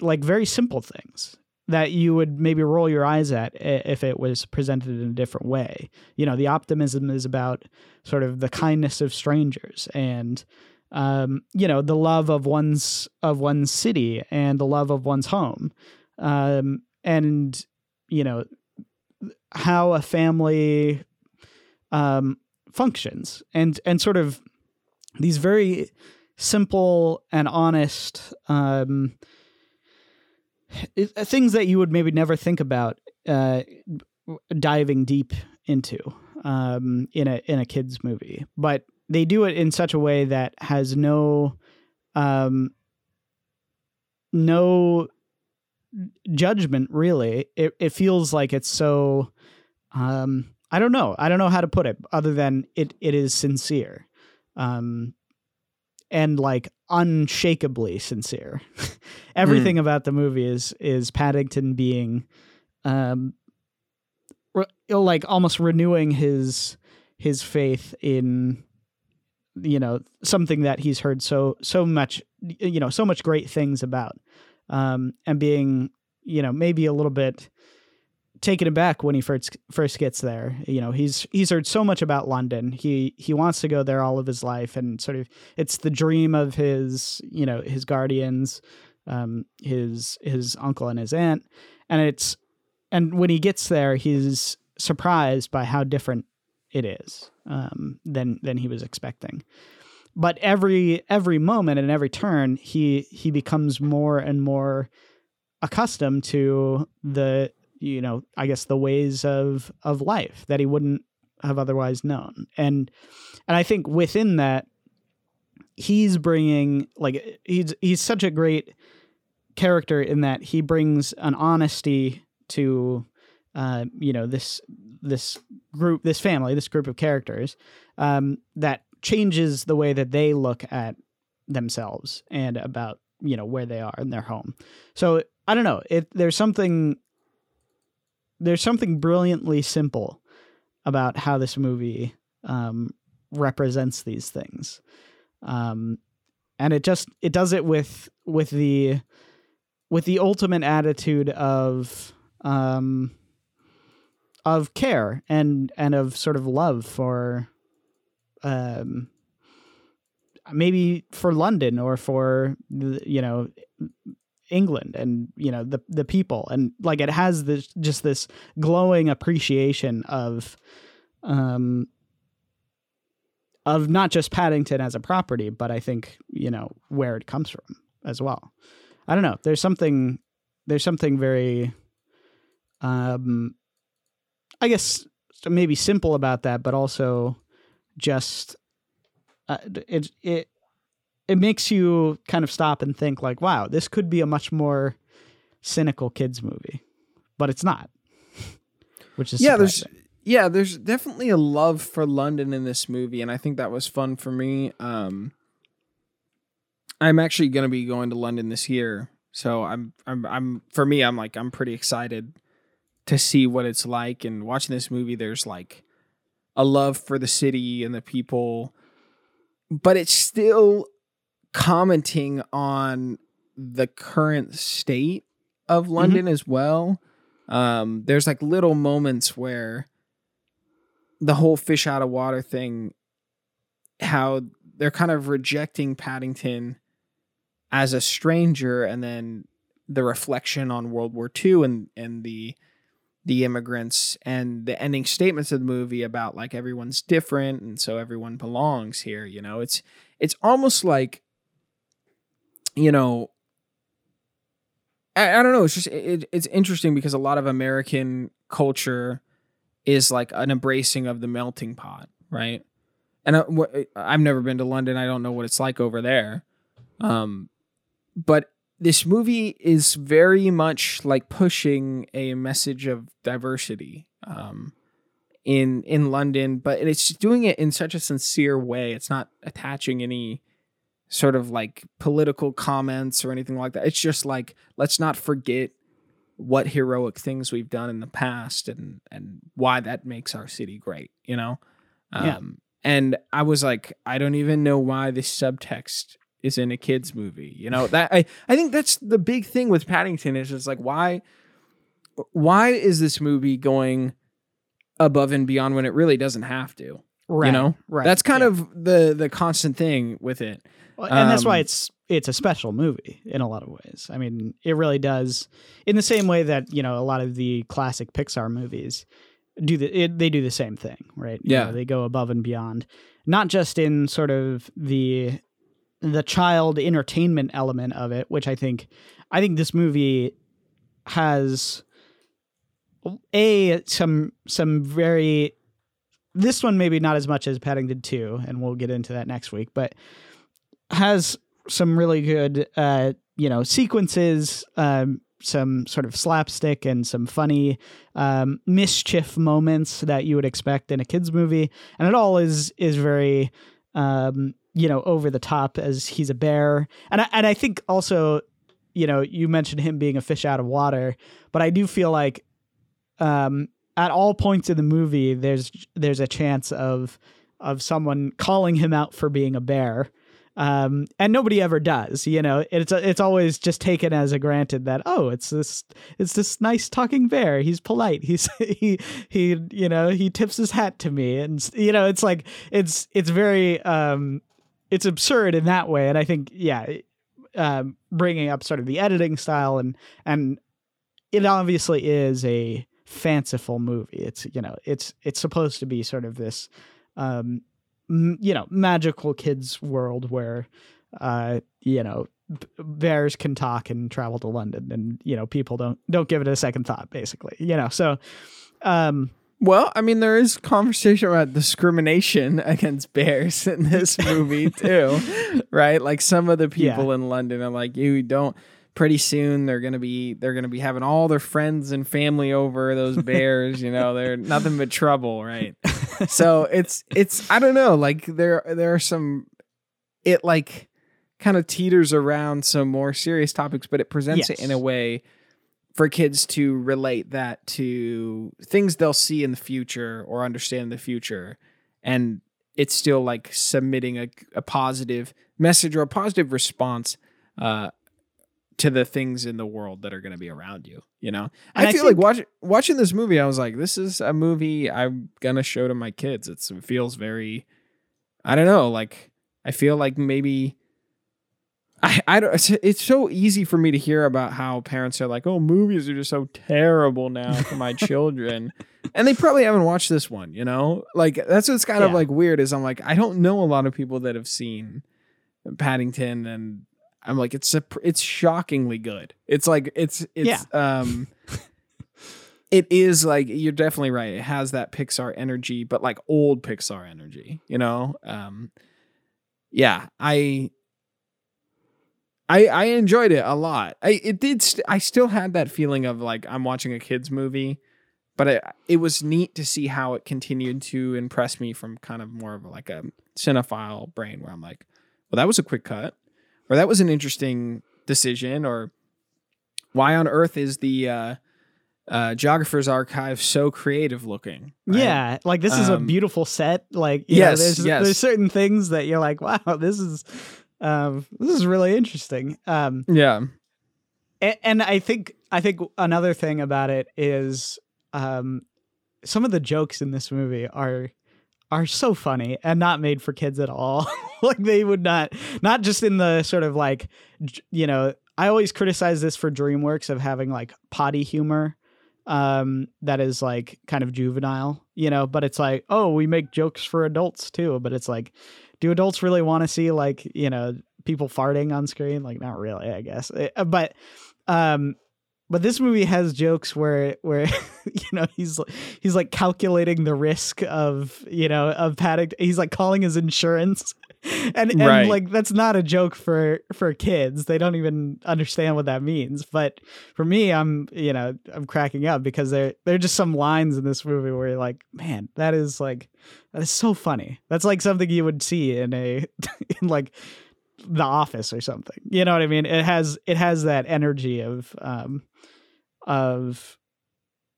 Speaker 1: like very simple things that you would maybe roll your eyes at if it was presented in a different way. You know the optimism is about sort of the kindness of strangers and um you know the love of one's of one's city and the love of one's home. Um and you know how a family um, functions and and sort of these very simple and honest um, things that you would maybe never think about uh, diving deep into um, in a in a kids movie, but they do it in such a way that has no um, no judgment really. It it feels like it's so um, I don't know. I don't know how to put it other than it it is sincere. Um and like unshakably sincere. Everything mm. about the movie is is Paddington being um re- like almost renewing his his faith in you know something that he's heard so so much you know so much great things about um and being you know maybe a little bit taken aback when he first first gets there. You know, he's he's heard so much about London. He he wants to go there all of his life, and sort of it's the dream of his you know his guardians, um, his his uncle and his aunt, and it's and when he gets there, he's surprised by how different it is um, than than he was expecting. But every every moment and every turn, he he becomes more and more accustomed to the you know, I guess the ways of of life that he wouldn't have otherwise known. And and I think within that he's bringing like he's he's such a great character in that he brings an honesty to uh, you know this this group this family this group of characters um, that changes the way that they look at themselves and about you know where they are in their home so i don't know it there's something there's something brilliantly simple about how this movie um, represents these things, um, and it just it does it with with the with the ultimate attitude of um, of care and and of sort of love for um, maybe for London or for you know England and you know the the people and like it has this just this glowing appreciation of um of not just Paddington as a property but I think you know where it comes from as well. I don't know there's something there's something very um I guess maybe simple about that but also just uh, it it it makes you kind of stop and think like, wow, this could be a much more cynical kids movie, but it's not. Which is
Speaker 2: yeah, surprising. there's yeah, there's definitely a love for London in this movie, and I think that was fun for me. Um, I'm actually going to be going to London this year, So I'm I'm I'm for me I'm like I'm pretty excited to see what it's like and watching this movie there's like a love for the city and the people but it's still commenting on the current state of London as well. Um, there's like little moments where the whole fish out of water thing, how they're kind of rejecting Paddington as a stranger, and then the reflection on World War II and and the the immigrants and the ending statements of the movie about like everyone's different and so everyone belongs here. You know, it's it's almost like you know I, I don't know. It's just it, it's interesting because a lot of American culture is like an embracing of the melting pot, right? And I, wh- I've never been to London. I don't know what it's like over there. Um, but this movie is very much like pushing a message of diversity um, in in London, but it's doing it in such a sincere way. It's not attaching any sort of like political comments or anything like that. It's just like let's not forget what heroic things we've done in the past and and why that makes our city great, you know? Um
Speaker 1: Yeah.
Speaker 2: and I was like I don't even know why this subtext is in a kids movie. You know, that I I think that's the big thing with Paddington is just like why why is this movie going above and beyond when it really doesn't have to?
Speaker 1: Right.
Speaker 2: You know?
Speaker 1: right.
Speaker 2: That's kind
Speaker 1: yeah.
Speaker 2: of the the constant thing with it.
Speaker 1: Well, and that's why
Speaker 2: um,
Speaker 1: it's it's a special movie in a lot of ways. I mean, it really does in the same way that you know a lot of the classic Pixar movies do the it, they do the same thing, right? You
Speaker 2: Yeah.
Speaker 1: know, they go above and beyond, not just in sort of the the child entertainment element of it, which I think I think this movie has a some some very this one maybe not as much as Paddington 2 and we'll get into that next week but has some really good uh you know sequences um some sort of slapstick and some funny um mischief moments that you would expect in a kids movie. And it all is is very um you know over the top as he's a bear. And I, and I think also you know you mentioned him being a fish out of water but I do feel like um at all points in the movie there's there's a chance of of someone calling him out for being a bear um, and nobody ever does. You know, it's it's always just taken as a granted that oh, it's this it's this nice talking bear. He's polite. He's he he you know he tips his hat to me, and you know it's like it's it's very um it's absurd in that way. And I think yeah, um, bringing up sort of the editing style and and it obviously is a fanciful movie. It's you know it's it's supposed to be sort of this um m- you know magical kids world where uh you know bears can talk and travel to london and you know people don't don't give it a second thought basically you know so um
Speaker 2: Well, I mean, there is conversation about discrimination against bears in this movie too, right? Like some of the people in London are like, you don't. Pretty soon they're gonna be they're gonna be having all their friends and family over those bears. you know, they're nothing but trouble, right? so it's it's I don't know. Like there there are some it like kind of teeters around some more serious topics, but it presents it in a way for kids to relate that to things they'll see in the future or understand in the future and it's still like submitting a, a positive message or a positive response uh, to the things in the world that are going to be around you you know?
Speaker 1: And
Speaker 2: i
Speaker 1: I
Speaker 2: feel like
Speaker 1: think-
Speaker 2: watch, watching this movie i was like this is a movie i'm gonna show to my kids. It's, it feels very i don't know like i feel like maybe I, I don't it's, it's so easy for me to hear about how parents are like oh movies are just so terrible now for my children. And they probably haven't watched this one you know? Like that's what's kind of like weird is i'm like i don't know a lot of people that have seen paddington and i'm like it's a, it's shockingly good it's like it's it's um it is like you're definitely right it has that pixar energy but like old pixar energy you know um yeah i I, I enjoyed it a lot. I it did. St- I still had that feeling of like I'm watching a kids movie, but it it was neat to see how it continued to impress me from kind of more of like a cinephile brain where I'm like, well, that was a quick cut, or that was an interesting decision, or why on earth is the uh, uh, geographer's archive so creative looking? right?
Speaker 1: Yeah, like this is a
Speaker 2: Um,
Speaker 1: beautiful set. Like, you know,
Speaker 2: Yes,
Speaker 1: there's,
Speaker 2: yes.
Speaker 1: there's certain things that you're like, wow, this is, um, this is really interesting. Um,
Speaker 2: Yeah.
Speaker 1: and, and I think I think another thing about it is, um, some of the jokes in this movie are are so funny and not made for kids at all. like they would not, not just in the sort of like, you know, I always criticize this for DreamWorks of having like potty humor um that is like kind of juvenile you know but it's like oh we make jokes for adults too but it's like do adults really want to see like you know people farting on screen like not really i guess Eh, but um but this movie has jokes where where you know he's he's like calculating the risk of you know of panic he's like calling his insurance. And and
Speaker 2: Right.
Speaker 1: like that's not a joke for for kids. They don't even understand what that means. But for me i'm you know i'm cracking up because there there are just some lines in this movie where you're like man that is like that is so funny. That's like something you would see in a in like the office or something. You know what i mean? It has it has that energy of um of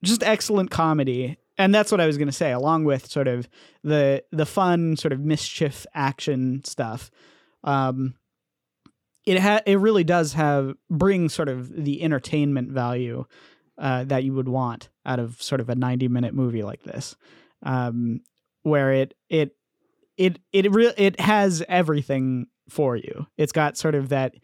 Speaker 1: just excellent comedy. And that's what i was going to say along with sort of the the fun sort of mischief action stuff um it ha- it really does have bring sort of the entertainment value uh, that you would want out of sort of a 90 minute movie like this um where it it it it re- it has everything for you. It's got sort of that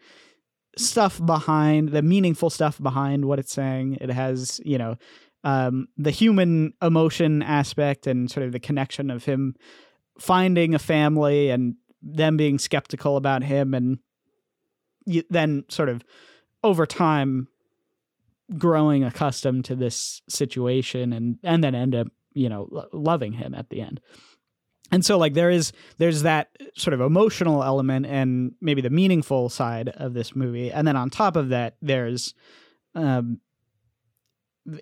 Speaker 1: stuff behind the meaningful stuff behind what it's saying. It has you know um the human emotion aspect and sort of the connection of him finding a family and them being skeptical about him and then sort of over time growing accustomed to this situation and and then end up you know loving him at the end and so like there is there's that sort of emotional element and maybe the meaningful side of this movie and then on top of that there's um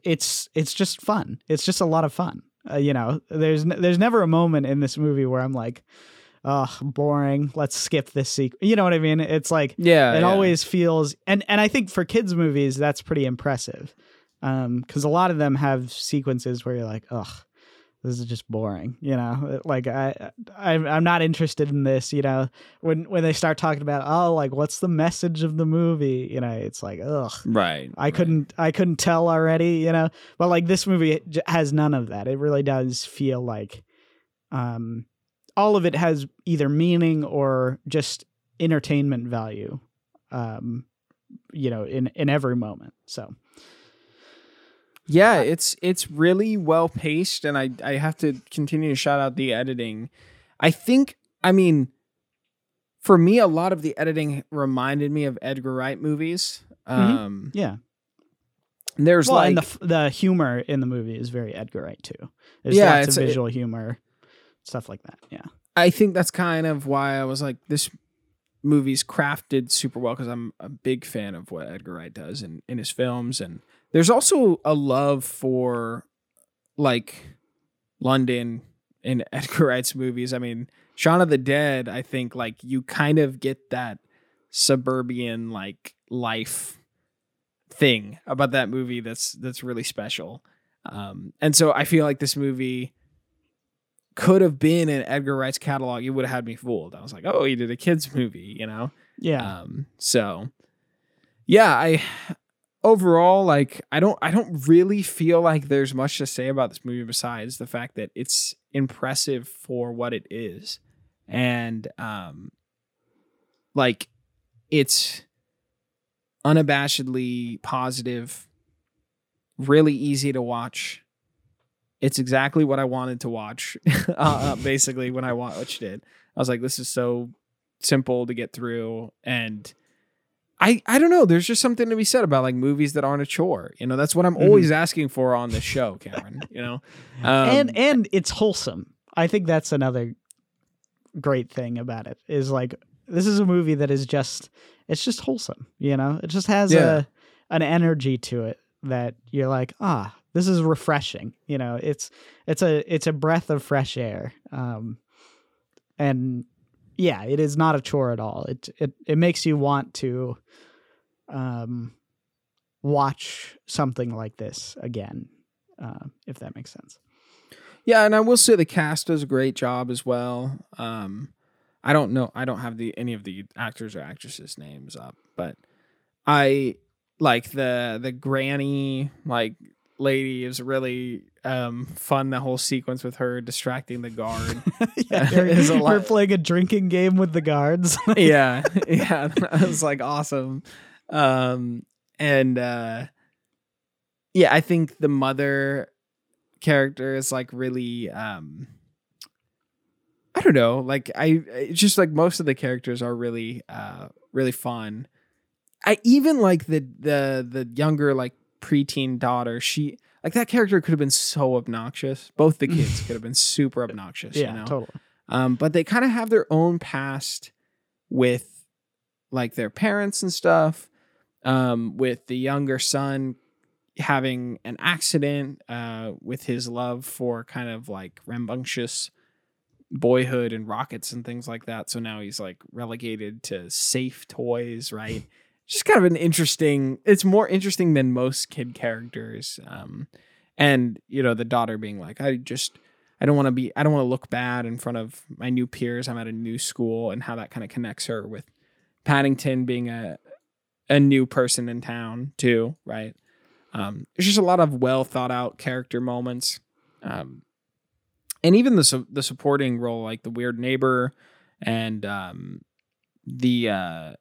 Speaker 1: it's it's just fun it's just a lot of fun uh, you know there's n- there's never a moment in this movie where i'm like oh boring let's skip this sequence you know what i mean it's like
Speaker 2: Yeah.
Speaker 1: it
Speaker 2: yeah.
Speaker 1: always feels and and i think for kids movies that's pretty impressive um because a lot of them have sequences where you're like ugh this is just boring you know like i i'm, I'm not interested in this you know when when they start talking about oh like what's the message of the movie you know it's like ugh
Speaker 2: Right.
Speaker 1: I couldn't I couldn't tell already, you know. But like this movie has none of that. It really does feel like um all of it has either meaning or just entertainment value. Um you know, in in every moment. So,
Speaker 2: Yeah, it's it's really well paced, and I I have to continue to shout out the editing. I think I mean, for me, a lot of the editing reminded me of Edgar Wright movies. Um,
Speaker 1: yeah.
Speaker 2: there's
Speaker 1: Well,
Speaker 2: like
Speaker 1: and the the humor in the movie is very Edgar Wright too. There's
Speaker 2: Yeah,
Speaker 1: lots
Speaker 2: it's-
Speaker 1: of
Speaker 2: it-
Speaker 1: visual humor, stuff like that. Yeah.
Speaker 2: I think that's kind of why I was like, this movie's crafted super well because I'm a big fan of what Edgar Wright does in, in his films. And there's also a love for like London in Edgar Wright's movies. I mean, Shaun of the Dead, I think like you kind of get that suburban like life thing about that movie that's that's really special. Um, and so I feel like this movie could have been in Edgar Wright's catalog. It would have had me fooled. I was like, oh, he did a kids movie, you know.
Speaker 1: Yeah.
Speaker 2: Um, so yeah, I overall like I don't I don't really feel like there's much to say about this movie besides the fact that it's impressive for what it is. And um like it's unabashedly positive, really easy to watch. It's exactly what I wanted to watch. uh, basically, when I watched it, I was like, "This is so simple to get through," and I I don't know. There's just something to be said about like movies that aren't a chore. You know, that's what I'm
Speaker 1: Mhm.
Speaker 2: always asking for on this show, Cameron. you know, um,
Speaker 1: and and it's wholesome. I think that's another great thing about it is like this is a movie that is just it's just wholesome, you know? It just has
Speaker 2: Yeah.
Speaker 1: a an energy to it that you're like, "Ah, this is refreshing." You know, it's it's a it's a breath of fresh air. Um and yeah, it is not a chore at all. It it it makes you want to um watch something like this again, uh, if that makes sense.
Speaker 2: Yeah, and I will say the cast does a great job as well. Um, I don't know, I don't have the any of the actors or actresses' names up, but I like the the granny like lady is really um fun. The whole sequence with her distracting the guard.
Speaker 1: yeah,
Speaker 2: is a
Speaker 1: we're playing a drinking game with the guards.
Speaker 2: yeah, yeah, that was like awesome. Um, and uh, yeah, I think the mother character is like really um I don't know, like I it's just like most of the characters are really uh really fun. I even like the the the younger like preteen daughter, she like that character could have been so obnoxious. Both the kids could have been super obnoxious,
Speaker 1: yeah,
Speaker 2: you know.
Speaker 1: totally.
Speaker 2: Um, but they kind of have their own past with like their parents and stuff. Um, with the younger son having an accident uh, with his love for kind of like rambunctious boyhood and rockets and things like that. So now he's like relegated to safe toys, right? Just kind of an interesting. It's more interesting than most kid characters. Um, and you know the daughter being like, I just I don't want to be I don't want to look bad in front of my new peers. I'm at a new school and how that kind of connects her with Paddington being a a new person in town too, right? Um, there's just a lot of well thought out character moments, um, and even the su- the supporting role, like the weird neighbor and um, the uh,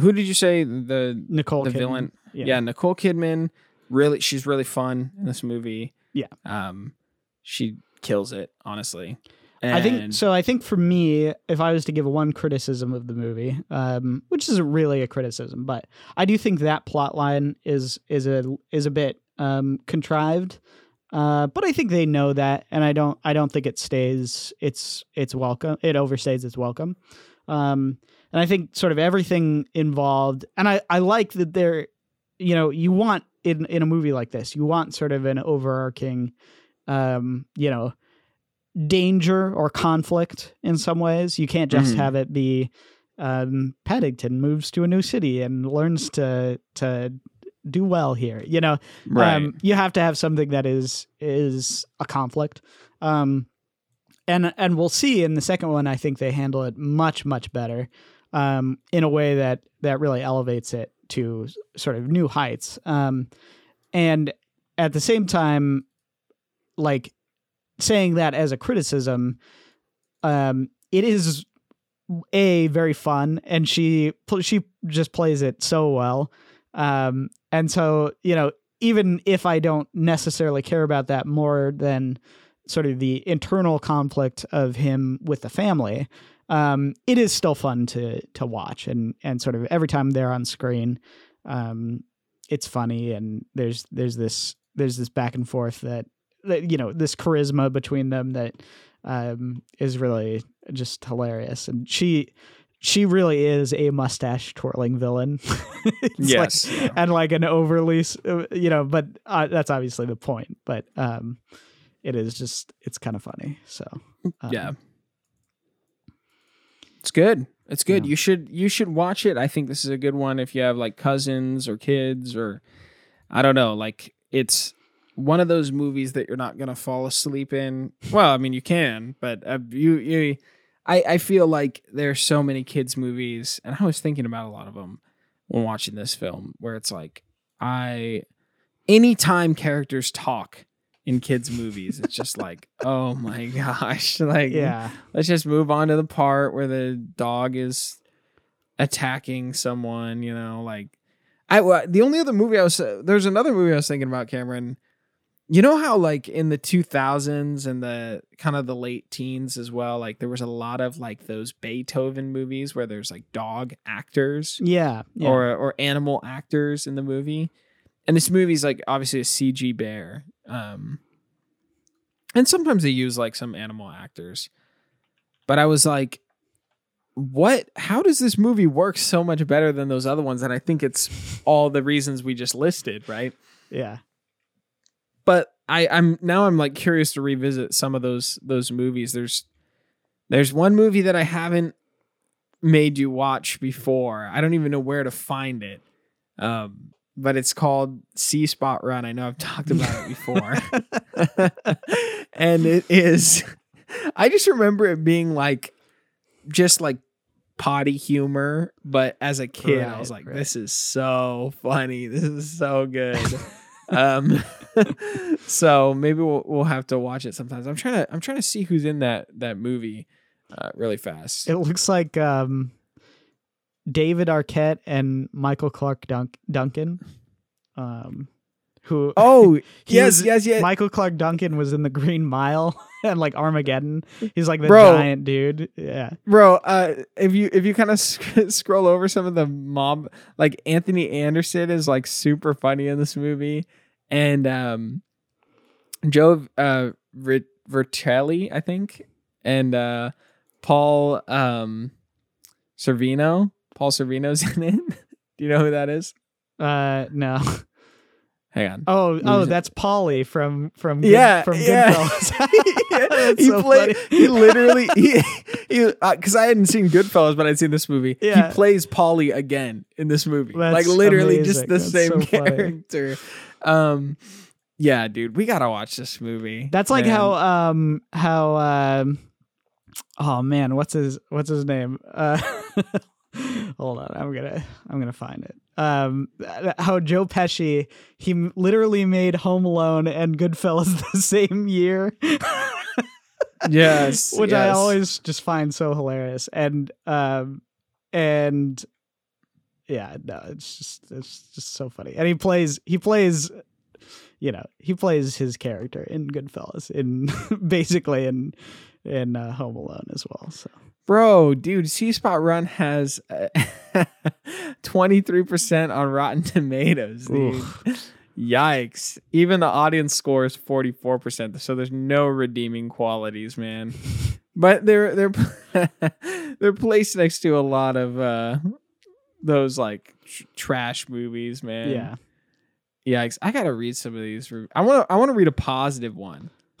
Speaker 2: who did you say the
Speaker 1: Nicole
Speaker 2: the
Speaker 1: Kidman.
Speaker 2: villain? Yeah. Nicole Kidman. Really, she's really fun in this movie.
Speaker 1: Yeah.
Speaker 2: um, she kills it honestly.
Speaker 1: I think so. I think for me, if I was to give one criticism of the movie, um, which isn't really a criticism, but I do think that plot line is is a is a bit um, contrived. Uh, but I think they know that, and I don't I don't think it stays. It's it's welcome. It overstays its welcome. Um, and I think sort of everything involved, and I I like that there, you know, you want in in a movie like this, you want sort of an overarching, um, you know danger or conflict in some ways. You can't just
Speaker 2: Mhm.
Speaker 1: have it be um, Paddington moves to a new city and learns to to do well here. You know,
Speaker 2: right.
Speaker 1: um, you have to have something that is is a conflict. Um, and and we'll see in the second one. I think they handle it much much better um, in a way that that really elevates it to sort of new heights. Um, and at the same time, like saying that as a criticism, um, it is a very fun, and she she just plays it so well. Um, and so you know, even if I don't necessarily care about that more than sort of the internal conflict of him with the family, um, it is still fun to to watch, and and sort of every time they're on screen, um, it's funny, and there's there's this there's this back and forth that, that you know this charisma between them that um, is really just hilarious, and she she really is a mustache twirling villain. It's like-
Speaker 2: yes. yeah.
Speaker 1: and like an overly, uh, you know, but uh, that's obviously the point. But um, it is just it's kind of funny. So um,
Speaker 2: yeah. It's good. It's good.
Speaker 1: Yeah.
Speaker 2: You should you should watch it. I think this is a good one if you have like cousins or kids or I don't know, like it's one of those movies that you're not going to fall asleep in. Well, I mean you can, but uh, you you I I feel like there's so many kids movies and I was thinking about a lot of them when watching this film where it's like I anytime characters talk in kids movies it's just like oh my gosh like
Speaker 1: yeah,
Speaker 2: let's just move on to the part where the dog is attacking someone you know like i the only other movie i was there's another movie i was thinking about cameron you know how like in the 2000s and the kind of the late teens as well like there was a lot of like those beethoven movies where there's like dog actors
Speaker 1: yeah, yeah.
Speaker 2: or or animal actors in the movie. And this movie's like obviously a CG bear. Um and sometimes they use like some animal actors. But I was like what how does this movie work so much better than those other ones and I think it's all the reasons we just listed, right?
Speaker 1: yeah,
Speaker 2: But I I'm now I'm like curious to revisit some of those those movies. There's there's one movie that I haven't made you watch before. I don't even know where to find it. Um, but it's called See Spot Run. I know I've talked about it before. and it is I just remember it being like just like potty humor, but as a kid I was like
Speaker 1: right.
Speaker 2: this is so funny. This is so good. um so maybe we'll we'll have to watch it sometimes. I'm trying to I'm trying to see who's in that that movie uh, really fast.
Speaker 1: It looks like um, David Arquette and Michael Clarke Dunk- Duncan. Um, who
Speaker 2: Oh,
Speaker 1: He
Speaker 2: yes,
Speaker 1: was-
Speaker 2: yes, yes.
Speaker 1: Michael Clarke Duncan was in the Green Mile and like Armageddon. He's like the
Speaker 2: Bro.
Speaker 1: giant dude. Yeah.
Speaker 2: bro uh if you if you kind of sc- scroll over some of the mob like anthony anderson is like super funny in this movie and um joe uh Vert- vertelli i think and uh paul um Sorvino paul Sorvino's in it do you know who that is
Speaker 1: Uh, no.
Speaker 2: hang on
Speaker 1: Oh, oh,
Speaker 2: Who's-
Speaker 1: that's Paulie from from Good,
Speaker 2: yeah,
Speaker 1: from
Speaker 2: yeah.
Speaker 1: Goodfellas.
Speaker 2: He
Speaker 1: so
Speaker 2: played.
Speaker 1: funny.
Speaker 2: He literally he because I hadn't seen Goodfellas, but I'd seen this movie.
Speaker 1: Yeah.
Speaker 2: He plays Paulie again in this movie, like
Speaker 1: That's
Speaker 2: literally just the
Speaker 1: That's
Speaker 2: same
Speaker 1: so funny.
Speaker 2: character. Um, yeah, dude, we gotta watch this movie.
Speaker 1: That's like
Speaker 2: man.
Speaker 1: how um how um oh man, what's his what's his name? Uh Hold on, I'm gonna I'm gonna find it. Um, how Joe Pesci he literally made Home Alone and Goodfellas the same year,
Speaker 2: yes,
Speaker 1: which I always just find so hilarious. And um, and yeah, no, it's just it's just so funny. And he plays he plays, you know, he plays his character in Goodfellas in basically in in uh, Home Alone as well. So
Speaker 2: bro, dude. See Spot Run has twenty three percent on Rotten Tomatoes, dude.
Speaker 1: Oof.
Speaker 2: Yikes! Even the audience score is forty four percent, so there's no redeeming qualities, man. But they're they're they're placed next to a lot of uh those like tr- trash movies, man.
Speaker 1: yeah,
Speaker 2: Yikes! I gotta read some of these. I want to I want to read a positive one.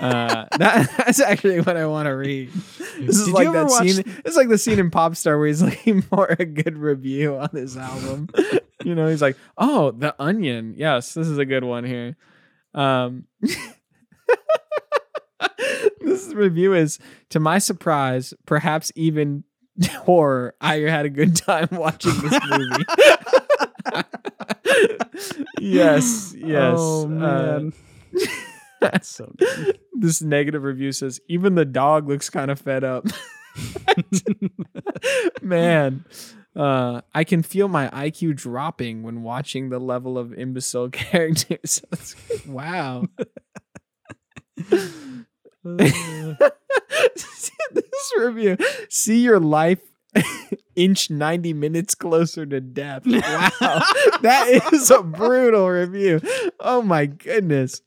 Speaker 2: uh, that, that's actually what I want to read. This is
Speaker 1: Did
Speaker 2: like that
Speaker 1: watch-
Speaker 2: scene. It's like the scene in Popstar where he's looking for a good review on this album. you know, he's like, "Oh, The Onion. Yes, this is a good one here." Um, this review is, to my surprise, perhaps even horror. I had a good time watching this movie. yes, yes.
Speaker 1: Oh
Speaker 2: uh,
Speaker 1: man, that's so good.
Speaker 2: this negative review says even the dog looks kind of fed up. Man, uh, I can feel my IQ dropping when watching the level of imbecile characters. wow. this review. See your life inch 90 minutes closer to death. Wow. that is a brutal review. Oh my goodness.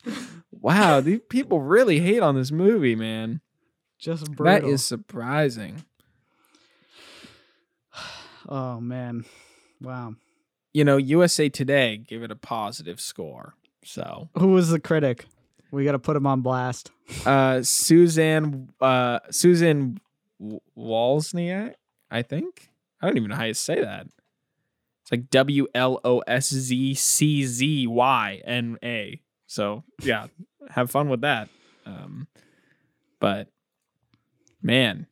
Speaker 2: Wow, these people really hate on this movie, man.
Speaker 1: Just brutal.
Speaker 2: That is surprising.
Speaker 1: Oh man, wow.
Speaker 2: You know, USA Today give it a positive score. So,
Speaker 1: Who was the critic? We got to put him on blast.
Speaker 2: uh Suzanne uh Susan W- I think. I don't even know how you say that. It's like W L O S Z C Z Y N A. So, yeah, have fun with that. Um but man,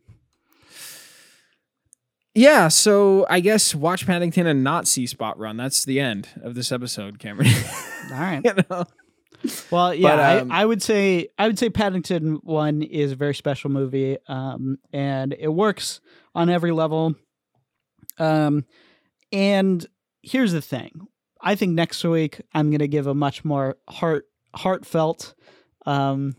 Speaker 2: yeah, so I guess watch Paddington and not see Spot Run. That's the end of this episode, Cameron.
Speaker 1: All right.
Speaker 2: you know?
Speaker 1: Well, yeah,
Speaker 2: But, um,
Speaker 1: I, I would say I would say Paddington One is a very special movie, um, and it works on every level. Um, and here's the thing: I think next week I'm going to give a much more heart heartfelt um,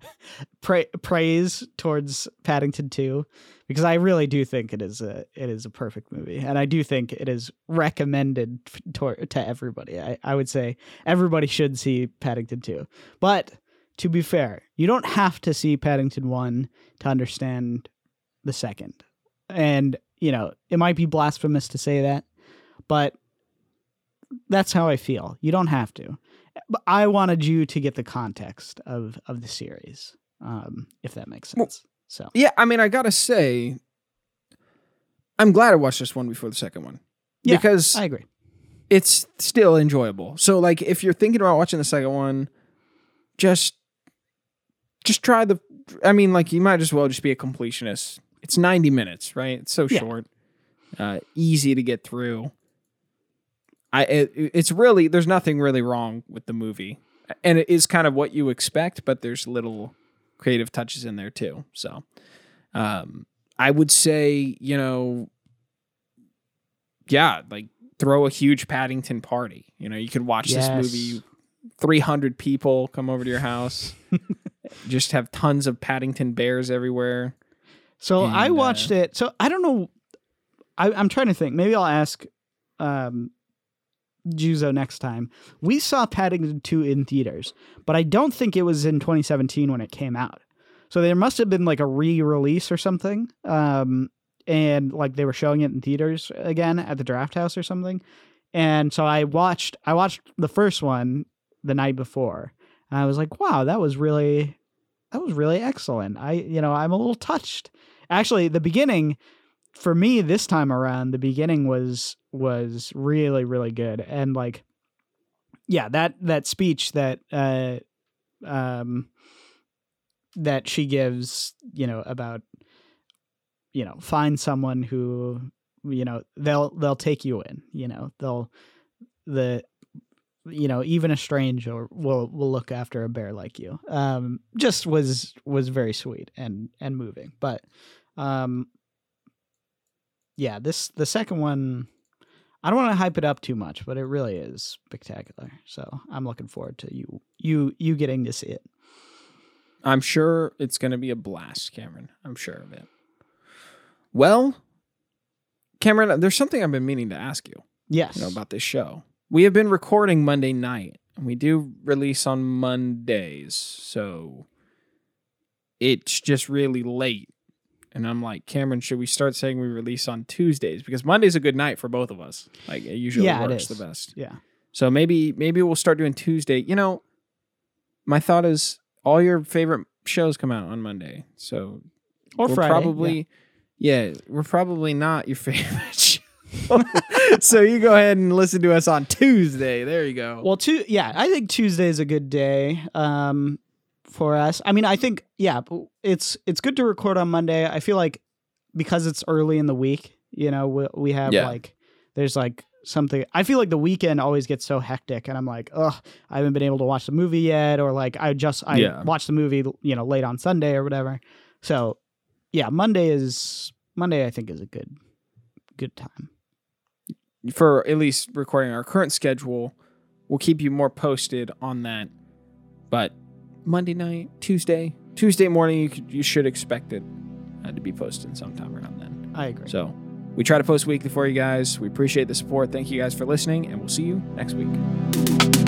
Speaker 1: pra- praise towards Paddington Two, because I really do think it is a it is a perfect movie, and I do think it is recommended to, to everybody. I, I would say everybody should see Paddington 2. But to be fair, you don't have to see Paddington 1 to understand the second. And, you know, it might be blasphemous to say that, but that's how I feel. You don't have to. But I wanted you to get the context of of the series, um, if that makes
Speaker 2: Well,
Speaker 1: sense. So
Speaker 2: Yeah, I mean, I gotta say, I'm glad I watched this one before the second one
Speaker 1: Yeah,
Speaker 2: because
Speaker 1: I agree.
Speaker 2: it's still enjoyable. So like if you're thinking about watching the second one, just just try the I mean like you might as well just be a completionist. It's 90 minutes, right? It's so
Speaker 1: Yeah.
Speaker 2: short. Uh easy to get through. I it, it's really there's nothing really wrong with the movie. And it is kind of what you expect, but there's little creative touches in there too. So um I would say, you know, yeah, like throw a huge Paddington party. You know, you could watch
Speaker 1: Yes.
Speaker 2: this movie 300 people come over to your house. just have tons of Paddington bears everywhere.
Speaker 1: So I
Speaker 2: And, uh,
Speaker 1: watched it. So I don't know. I, I'm trying to think. Maybe I'll ask um, Juzo next time. We saw Paddington 2 in theaters, but I don't think it was in 2017 when it came out. So there must have been like a re-release or something. Um, and like they were showing it in theaters again at the Draft House or something. And so I watched. I watched the first one the night before, and I was like, "Wow, that was really, that was really excellent." I, you know, I'm a little touched actually the beginning for me this time around the beginning was was really really good. And like yeah that that speech that uh um that she gives you know about you know find someone who you know they'll they'll take you in you know they'll the you know even a stranger will will look after a bear like you. Um just was was very sweet and and moving. But um yeah this the second one i don't want to hype it up too much but it really is spectacular so i'm looking forward to you you you getting to see it
Speaker 2: I'm sure it's going to be a blast, Cameron. I'm sure of it. Well, Cameron, there's something I've been meaning to ask you,
Speaker 1: yes
Speaker 2: you know, about this show. We have been recording Monday night, and we do release on Mondays, so it's just really late. And I'm like, Cameron, should we start saying we release on Tuesdays because Monday's a good night for both of us. Like it usually
Speaker 1: Yeah, it
Speaker 2: works
Speaker 1: is.
Speaker 2: the best.
Speaker 1: yeah
Speaker 2: So maybe maybe we'll start doing Tuesday. You know, my thought is all your favorite shows come out on Monday. So
Speaker 1: or friday
Speaker 2: probably yeah. we're probably not your favorite show. so you go ahead and listen to us on Tuesday. There you go.
Speaker 1: Well, two, yeah, I think Tuesday is a good day um, for us. I mean, I think yeah, it's it's good to record on Monday. I feel like because it's early in the week, you know, we, we have
Speaker 2: Yeah.
Speaker 1: like there's like something. I feel like the weekend always gets so hectic, and I'm like, ugh, I haven't been able to watch the movie yet, or like I just I
Speaker 2: Yeah.
Speaker 1: watched the movie, you know, late on Sunday or whatever. So yeah, Monday is Monday. I think is a good good time.
Speaker 2: for at least recording our current schedule, we'll keep you more posted on that. But Monday night, Tuesday, Tuesday morning, you could, you should expect it uh, to be posted sometime around then.
Speaker 1: I agree.
Speaker 2: So we try to post weekly for you guys. We appreciate the support. Thank you guys for listening, and we'll see you next week.